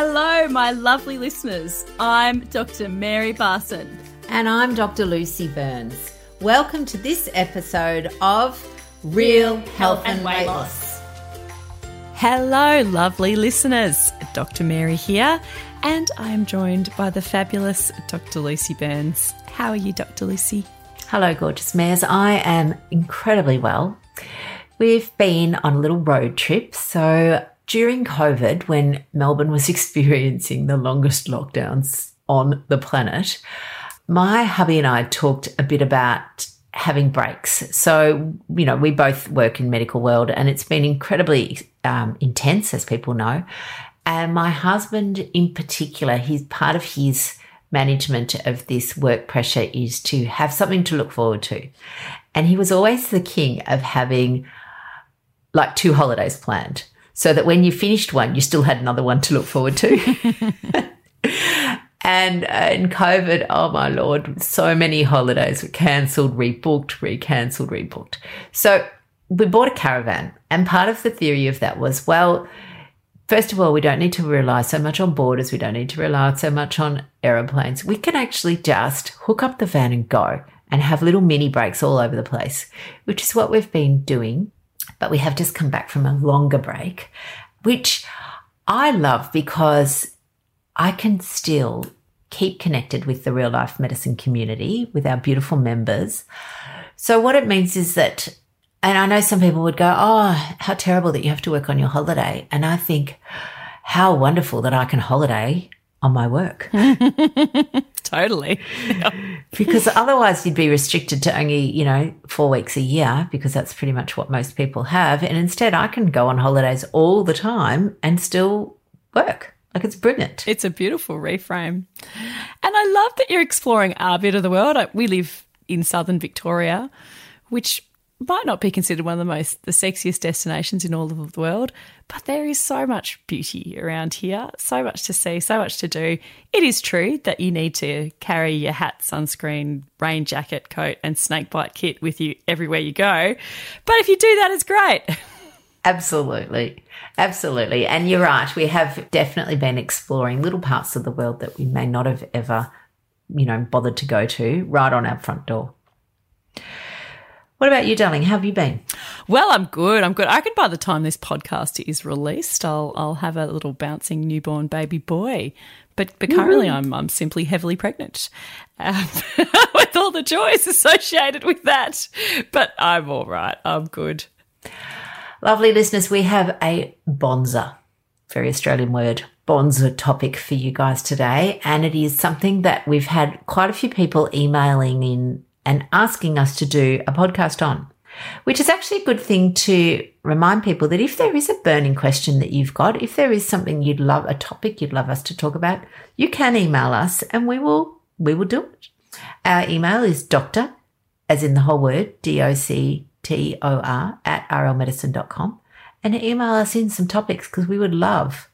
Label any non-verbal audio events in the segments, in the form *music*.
Hello, my lovely listeners. I'm Dr. Mary Barson. And I'm Dr. Lucy Burns. Welcome to this episode of Real Health and, Weight Loss. Hello, lovely listeners. Dr. Mary here, and I'm joined by the fabulous Dr. Lucy Burns. How are you, Dr. Lucy? Hello, gorgeous mares. I am incredibly well. We've been on a little road trip. So during COVID, when Melbourne was *laughs* experiencing the longest lockdowns on the planet, my hubby and I talked a bit about having breaks. So, you know, we both work in medical world and it's been incredibly um, intense, as people know. And my husband in particular, he's part of his management of this work pressure is to have something to look forward to. And he was always the king of having like two holidays planned so that when you finished one, you still had another one to look forward to. *laughs* And uh, in COVID, oh my lord, so many holidays were cancelled, rebooked, recancelled, rebooked. So we bought a caravan, and part of the theory of that was, well, first of all, we don't need to rely so much on borders. We don't need to rely so much on aeroplanes. We can actually just hook up the van and go and have little mini breaks all over the place, which is what we've been doing. But we have just come back from a longer break, which I love because I can still keep connected with the real life medicine community, with our beautiful members. So, what it means is that, and I know some people would go, Oh, how terrible that you have to work on your holiday. And I think, how wonderful that I can holiday on my work. *laughs* totally. *laughs* because otherwise you'd be restricted to only, you know, four weeks a year because that's pretty much what most people have. And instead I can go on holidays all the time and still work. Like it's brilliant. It's a beautiful reframe. And I love that you're exploring our bit of the world. We live in southern Victoria, which might not be considered one of the most the sexiest destinations in all of the world, but there is so much beauty around here, so much to see, so much to do. It is true that you need to carry your hat, sunscreen, rain jacket, coat, and snakebite kit with you everywhere you go. But if you do that, it's great. *laughs* Absolutely. Absolutely. And you're right. We have definitely been exploring little parts of the world that we may not have ever, you know, bothered to go to right on our front door. What about you, darling? How have you been? Well, I'm good. I'm good. I reckon by the time this podcast is released, I'll I'll have a little bouncing newborn baby boy. But but currently, I'm I'm simply heavily pregnant, um, *laughs* with all the joys associated with that. But I'm all right. I'm good. Lovely listeners, we have a bonza, very Australian word, bonza topic for you guys today. And it is something that we've had quite a few people emailing in and asking us to do a podcast on, which is actually a good thing to remind people that if there is a burning question that you've got, if there is something you'd love, a topic you'd love us to talk about, you can email us and we will, we will do it. Our email is doctor, as in the whole word, D-O-C T-O-R at rlmedicine.com and email us in some topics because we would love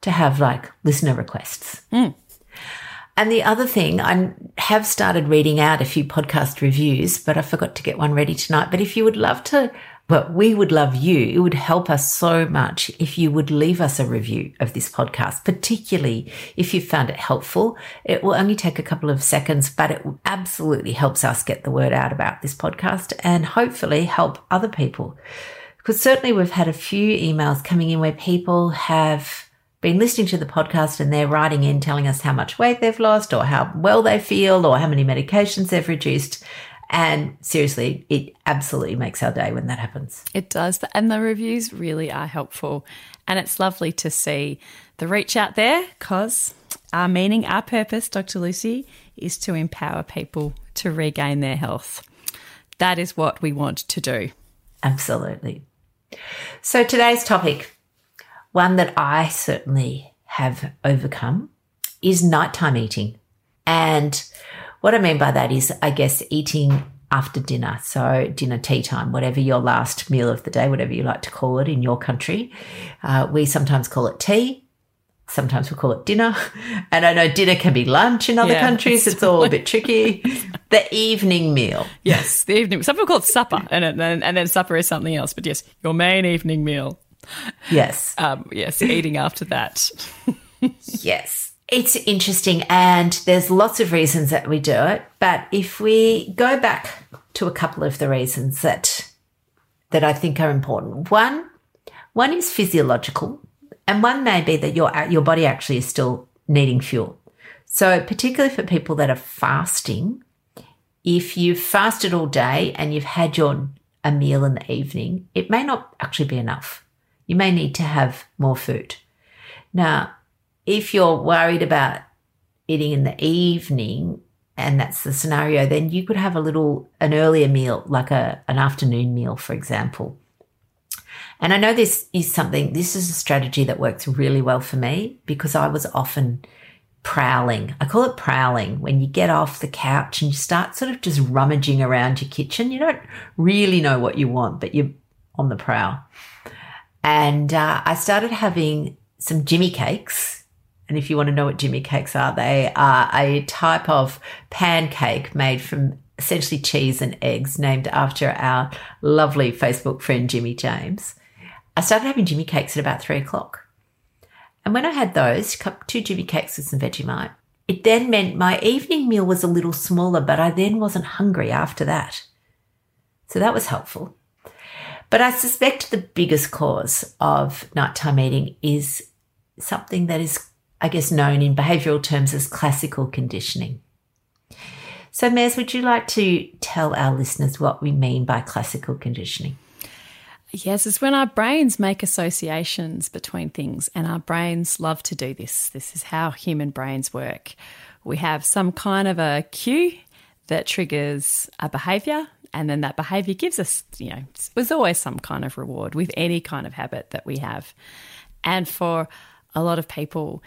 to have like listener requests. Mm. And the other thing, I have started reading out a few podcast reviews, but I forgot to get one ready tonight. But if you would love to but we would love you. It would help us so much if you would leave us a review of this podcast, particularly if you found it helpful. It will only take a couple of seconds, but it absolutely helps us get the word out about this podcast and hopefully help other people. Because certainly we've had a few emails coming in where people have been listening to the podcast and they're writing in telling us how much weight they've lost or how well they feel or how many medications they've reduced. And seriously, it absolutely makes our day when that happens. It does. And the reviews really are helpful. And it's lovely to see the reach out there because our meaning, our purpose, Dr. Lucy, is to empower people to regain their health. That is what we want to do. Absolutely. So today's topic, one that I certainly have overcome, is nighttime eating. And what I mean by that is, I guess, eating after dinner. So, dinner, tea time, whatever your last meal of the day, whatever you like to call it in your country. Uh, we sometimes call it tea. Sometimes we call it dinner. *laughs* And I know dinner can be lunch in other yeah, countries. It's all a bit tricky. *laughs* the evening meal. Yes, the evening. Some people call it supper, and then, and then supper is something else. But yes, your main evening meal. Yes. *laughs* Um, yes, eating after that. *laughs* yes. It's interesting, and there's lots of reasons that we do it. But if we go back to a couple of the reasons that that I think are important, one one is physiological, and one may be that your your body actually is still needing fuel. So, particularly for people that are fasting, if you've fasted all day and you've had your a meal in the evening, it may not actually be enough. You may need to have more food. Now, if you're worried about eating in the evening and that's the scenario, then you could have a little, an earlier meal, like a, an afternoon meal, for example. And I know this is something, this is a strategy that works really well for me because I was often prowling. I call it prowling when you get off the couch and you start sort of just rummaging around your kitchen. You don't really know what you want, but you're on the prowl. And uh, I started having some Jimmy cakes and if you want to know what Jimmy cakes are, they are a type of pancake made from essentially cheese and eggs, named after our lovely Facebook friend Jimmy James. I started having Jimmy cakes at about three o'clock. And when I had those, two Jimmy cakes with some Vegemite, it then meant my evening meal was a little smaller, but I then wasn't hungry after that. So that was helpful. But I suspect the biggest cause of nighttime eating is something that is I guess, known in behavioural terms as classical conditioning. So, Maz, would you like to tell our listeners what we mean by classical conditioning? Yes, it's when our brains make associations between things, and our brains love to do this. This is how human brains work. We have some kind of a cue that triggers a behavior, and then that behavior gives us, you know, there's always some kind of reward with any kind of habit that we have. And for a lot of people,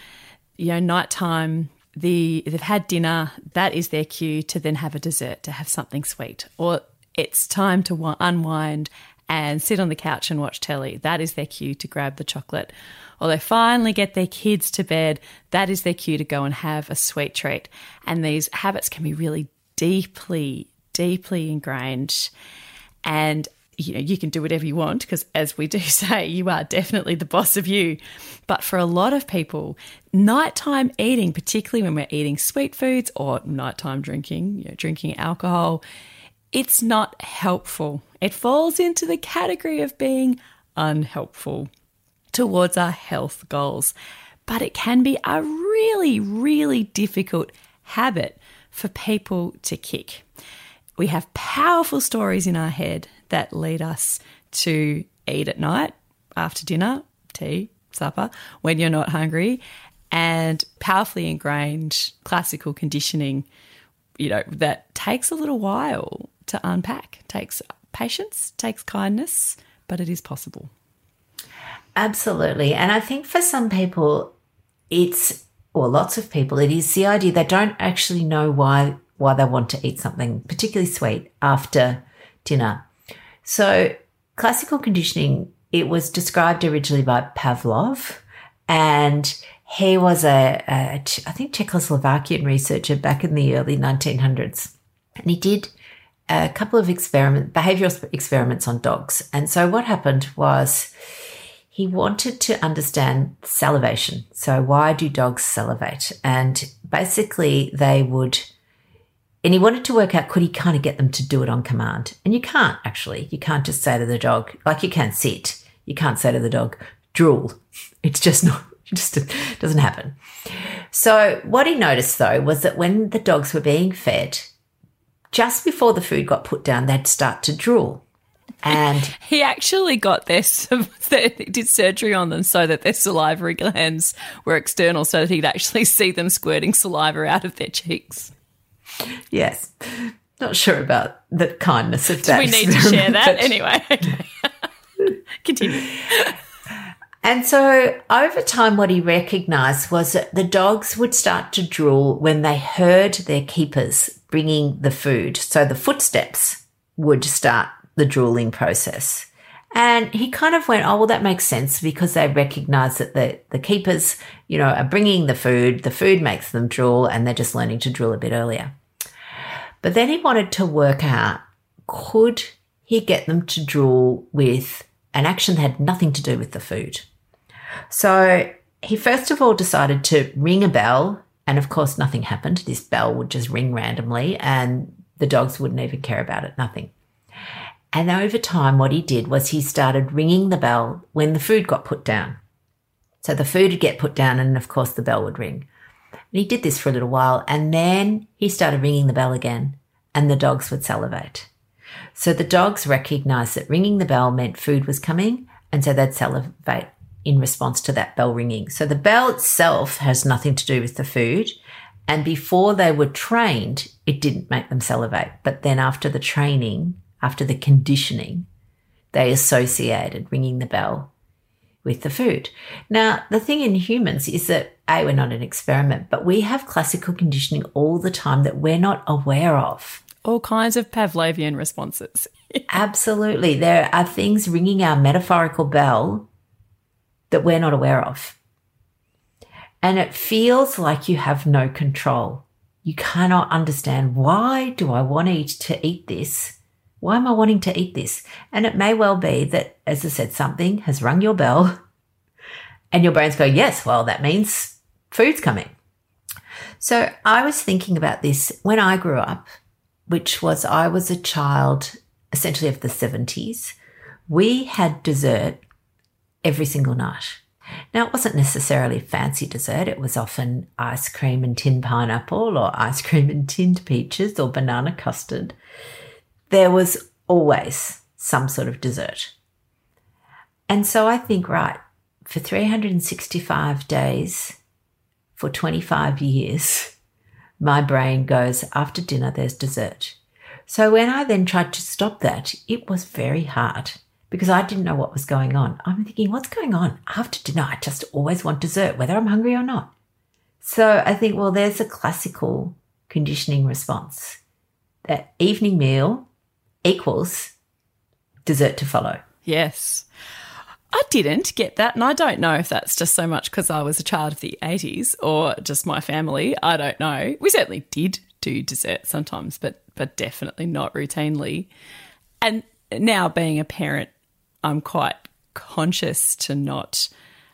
you know, nighttime, the they've had dinner, that is their cue to then have a dessert, to have something sweet, or it's time to unwind and sit on the couch and watch telly. That is their cue to grab the chocolate. Or they finally get their kids to bed. That is their cue to go and have a sweet treat. And these habits can be really deeply, deeply ingrained. And you know, you can do whatever you want because, as we do *laughs* say, you are definitely the boss of you. But for a lot of people, nighttime eating, particularly when we're eating sweet foods or nighttime drinking, you know, drinking alcohol, it's not helpful. It falls into the category of being unhelpful towards our health goals. But it can be a really, really difficult habit for people to kick. We have powerful stories in our head that lead us to eat at night after dinner, tea, supper, when you're not hungry, and powerfully ingrained classical conditioning, you know, that takes a little while to unpack, takes patience, takes kindness, but it is possible. Absolutely. And I think for some people, it's, or lots of people, it is the idea they don't actually know why why they want to eat something particularly sweet after dinner. So, classical conditioning, it was described originally by Pavlov, and he was a, a I think Czechoslovakian researcher back in the early 1900s, and he did a couple of experiment behavioral experiments on dogs. And so what happened was he wanted to understand salivation. So why do dogs salivate? And basically they would and he wanted to work out could he kind of get them to do it on command. And you can't actually. You can't just say to the dog, like you can't sit. You can't say to the dog, drool. *laughs* It's just not, *laughs* it just doesn't happen. So what he noticed though was that when the dogs were being fed, just before the food got put down, they'd start to drool. And *laughs* he actually got this, did surgery on them so that their salivary glands were external so that he'd actually see them squirting saliva out of their cheeks yes. Not sure about the kindness of that. We need to share that anyway? Okay. *laughs* Continue. And so over time, what he recognized was that the dogs would start to drool when they heard their keepers bringing the food. So the footsteps would start the drooling process. And he kind of went, oh, well, that makes sense because they recognize that the, the keepers, you know, are bringing the food. The food makes them drool and they're just learning to drool a bit earlier. But then he wanted to work out could he get them to drool with an action that had nothing to do with the food. So he first of all decided to ring a bell. And of course, nothing happened. This bell would just ring randomly and the dogs wouldn't even care about it, nothing. And over time, what he did was he started ringing the bell when the food got put down. So the food would get put down, and of course, the bell would ring. And he did this for a little while, and then he started ringing the bell again, and the dogs would salivate. So the dogs recognized that ringing the bell meant food was coming, and so they'd salivate in response to that bell ringing. So the bell itself has nothing to do with the food. And before they were trained, it didn't make them salivate. But then after the training, after the conditioning, they associated ringing the bell with the food. Now, the thing in humans is that A, we're not an experiment, but we have classical conditioning all the time that we're not aware of. All kinds of Pavlovian responses. *laughs* Absolutely. There are things ringing our metaphorical bell that we're not aware of. And it feels like you have no control. You cannot understand why do I want to eat, to eat this? Why am I wanting to eat this? And it may well be that, as I said, something has rung your bell *laughs* and your brains go, yes, well, that means food's coming. So I was thinking about this when I grew up, which was I was a child essentially of the 70s. We had dessert every single night. Now, it wasn't necessarily fancy dessert. It was often ice cream and tinned pineapple or ice cream and tinned peaches or banana custard. There was always some sort of dessert. And so I think, right, for 365 days, for 25 years, my brain goes, after dinner, there's dessert. So when I then tried to stop that, it was very hard because I didn't know what was going on. I'm thinking, what's going on? After dinner, I just always want dessert, whether I'm hungry or not. So I think, well, there's a classical conditioning response. That evening meal equals dessert to follow. Yes. I didn't get that. And I don't know if that's just so much because I was a child of the 80s or just my family. I don't know. We certainly did do dessert sometimes, but but definitely not routinely. And now being a parent, I'm quite conscious to not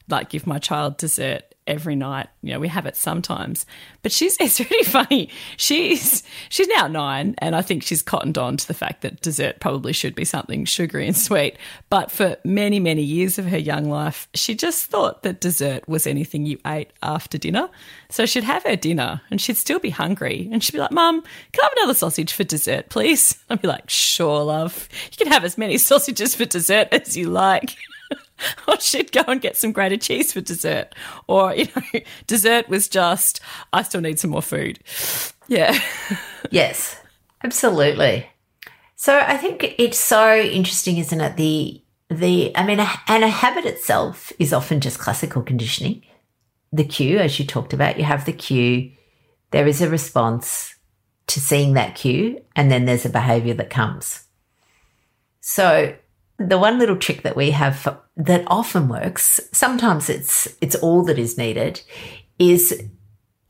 like give my child dessert every night. You know, we have it sometimes. But she's *laughs* it's really funny. She's she's now nine and I think she's cottoned on to the fact that dessert probably should be something sugary and sweet. But for many, many years of her young life, she just thought that dessert was anything you ate after dinner. So she'd have her dinner and she'd still be hungry. And she'd be like, Mum, can I have another sausage for dessert, please? *laughs* I'd be like, Sure, love. You can have as many *laughs* sausages for dessert as you like. *laughs* Oh, or she'd go and get some grated cheese for dessert. Or, you know, *laughs* dessert was just, I still need some more food. Yeah. *laughs* yes, absolutely. So I think it's so interesting, isn't it? The, the, I mean, and a habit itself is often just classical conditioning. The cue, as you talked about, you have the cue, there is a response to seeing that cue, and then there's a behavior that comes. So the one little trick that we have that often works, sometimes it's it's all that is needed, is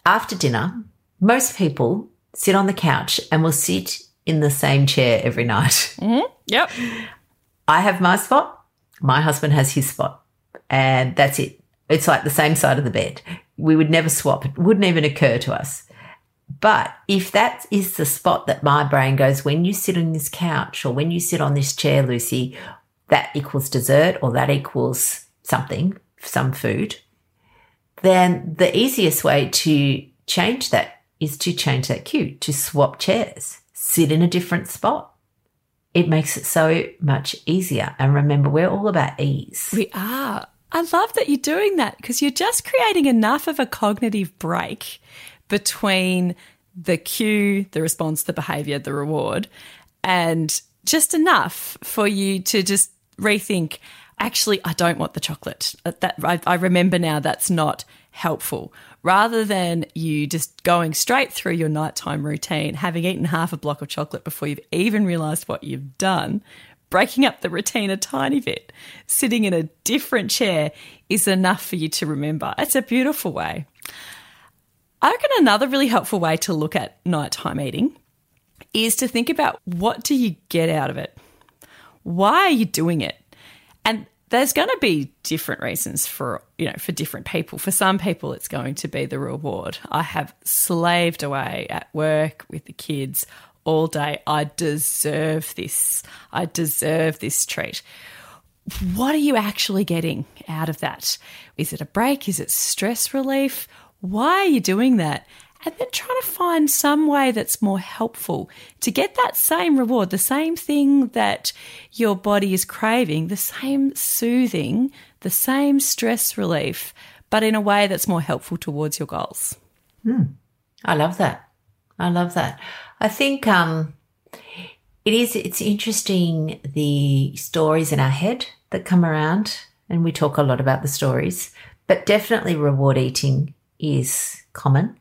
after dinner, most people sit on the couch and will sit in the same chair every night. *laughs* Mm-hmm. Yep. I have my spot, my husband has his spot, and that's it. It's like the same side of the bed. We would never swap. It wouldn't even occur to us. But if that is the spot that my brain goes, when you sit on this couch or when you sit on this chair, Lucy, that equals dessert or that equals something, some food, then the easiest way to change that is to change that cue, to swap chairs, sit in a different spot. It makes it so much easier. And remember, we're all about ease. We are. I love that you're doing that because you're just creating enough of a cognitive break between the cue, the response, the behavior, the reward, and just enough for you to just rethink actually I don't want the chocolate. Uh, that I, I remember now that's not helpful. Rather than you just going straight through your nighttime routine, having eaten half a block of chocolate before you've even realized what you've done, breaking up the routine a tiny bit, sitting in a different chair is enough for you to remember. It's a beautiful way. I reckon another really helpful way to look at nighttime eating is to think about what do you get out of it? Why are you doing it? And there's going to be different reasons for you know for different people. For some people it's going to be the reward. I have slaved away at work with the kids all day. I deserve this. I deserve this treat. What are you actually getting out of that? Is it a break? Is it stress relief? Why are you doing that and then trying to find some way that's more helpful to get that same reward, the same thing that your body is craving, the same soothing, the same stress relief, but in a way that's more helpful towards your goals. Mm, I love that. I love that. I think um, it is. It's interesting the stories in our head that come around, and we talk a lot about the stories. But definitely, reward eating is common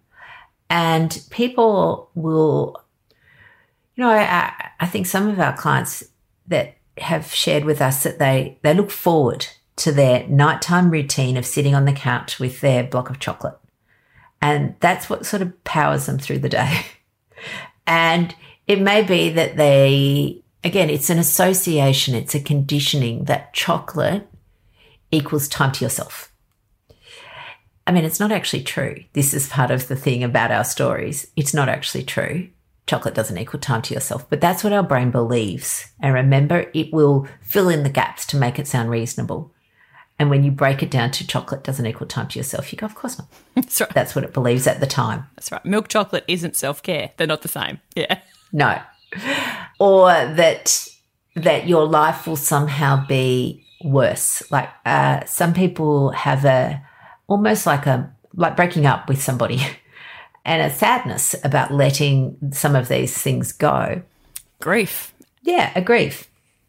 and people will, you know, I, I think some of our clients that have shared with us that they, they look forward to their nighttime routine of sitting on the couch with their block of chocolate. And that's what sort of powers them through the day. *laughs* and it may be that they, again, it's an association, it's a conditioning that chocolate equals time to yourself. I mean, it's not actually true. This is part of the thing about our stories. It's not actually true. Chocolate doesn't equal time to yourself, but that's what our brain believes. And remember, it will fill in the gaps to make it sound reasonable. And when you break it down to chocolate doesn't equal time to yourself, you go, of course not. *laughs* That's right. That's what it believes at the time. That's right. Milk chocolate isn't self care. They're not the same. Yeah. *laughs* No. Or that that your life will somehow be worse. Like uh, some people have a almost like a like breaking up with somebody *laughs* and a sadness about letting some of these things go. Grief. Yeah, a grief.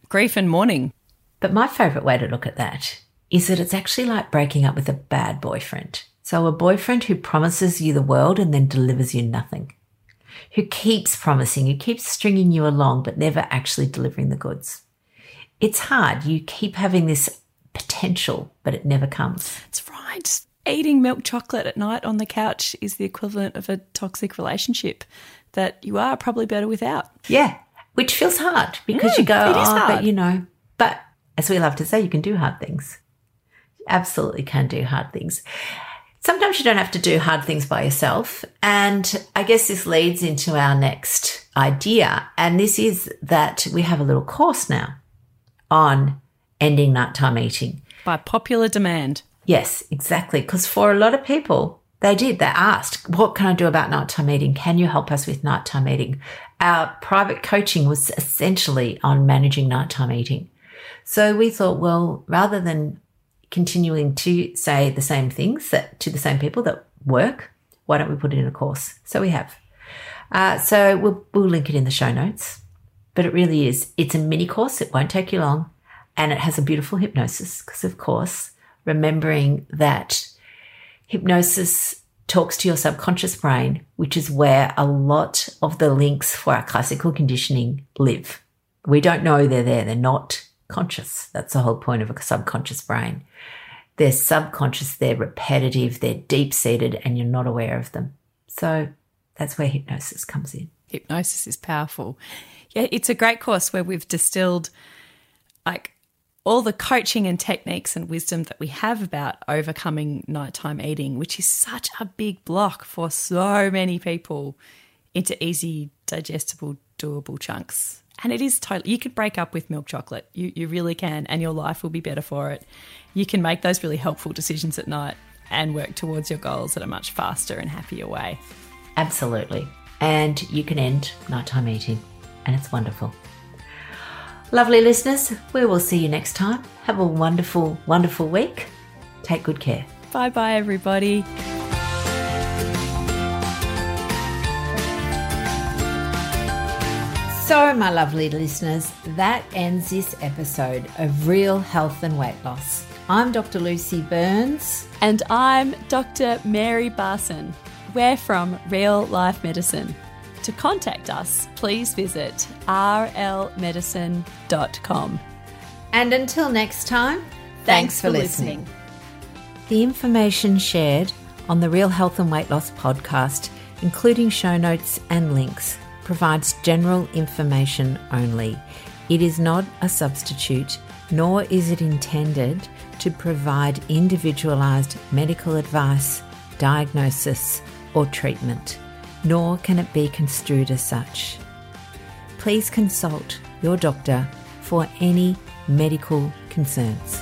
Grief and mourning. But my favorite way to look at that is that it's actually like breaking up with a bad boyfriend. So a boyfriend who promises you the world and then delivers you nothing. Who keeps promising, who keeps stringing you along, but never actually delivering the goods. It's hard. You keep having this potential, but it never comes. Right eating milk chocolate at night on the couch is the equivalent of a toxic relationship that you are probably better without. Yeah, which feels hard because mm, you go, oh, hard. but you know, but as we love to say, you can do hard things. You absolutely can do hard things. Sometimes you don't have to do hard things by yourself. And I guess this leads into our next idea. And this is that we have a little course now on ending nighttime eating. By popular demand. Yes, exactly. Because for a lot of people, they did. They asked, What can I do about nighttime eating? Can you help us with nighttime eating? Our private coaching was essentially on managing nighttime eating. So we thought, well, rather than continuing to say the same things that to the same people that work, why don't we put it in a course? So we have. Uh, so we'll, we'll link it in the show notes. But it really is. It's a mini course. It won't take you long. And it has a beautiful hypnosis because, of course, remembering that hypnosis talks to your subconscious brain, which is where a lot of the links for our classical conditioning live. We don't know they're there. They're not conscious. That's the whole point of a subconscious brain. They're subconscious, they're repetitive, they're deep seated, and you're not aware of them. So that's where hypnosis comes in. Hypnosis is powerful. Yeah, it's a great course where we've distilled like all the coaching and techniques and wisdom that we have about overcoming nighttime eating, which is such a big block for so many people, into easy, digestible, doable chunks. And it is totally, you could break up with milk chocolate. You, you really can, and your life will be better for it. You can make those really helpful decisions at night and work towards your goals in a much faster and happier way. Absolutely. And you can end nighttime eating, and it's wonderful. Lovely listeners, we will see you next time. Have a wonderful, wonderful week. Take good care. Bye bye, everybody. So, my lovely listeners, that ends this episode of Real Health and Weight Loss. I'm Dr. Lucy Burns. And I'm Dr. Mary Barson. We're from Real Life Medicine. To contact us, please visit rlmedicine.com. And until next time, thanks, thanks for, for listening. listening. The information shared on the Real Health and Weight Loss podcast, including show notes and links, provides general information only. It is not a substitute nor is it intended to provide individualised medical advice, diagnosis, or treatment, nor can it be construed as such. Please consult your doctor for any medical concerns.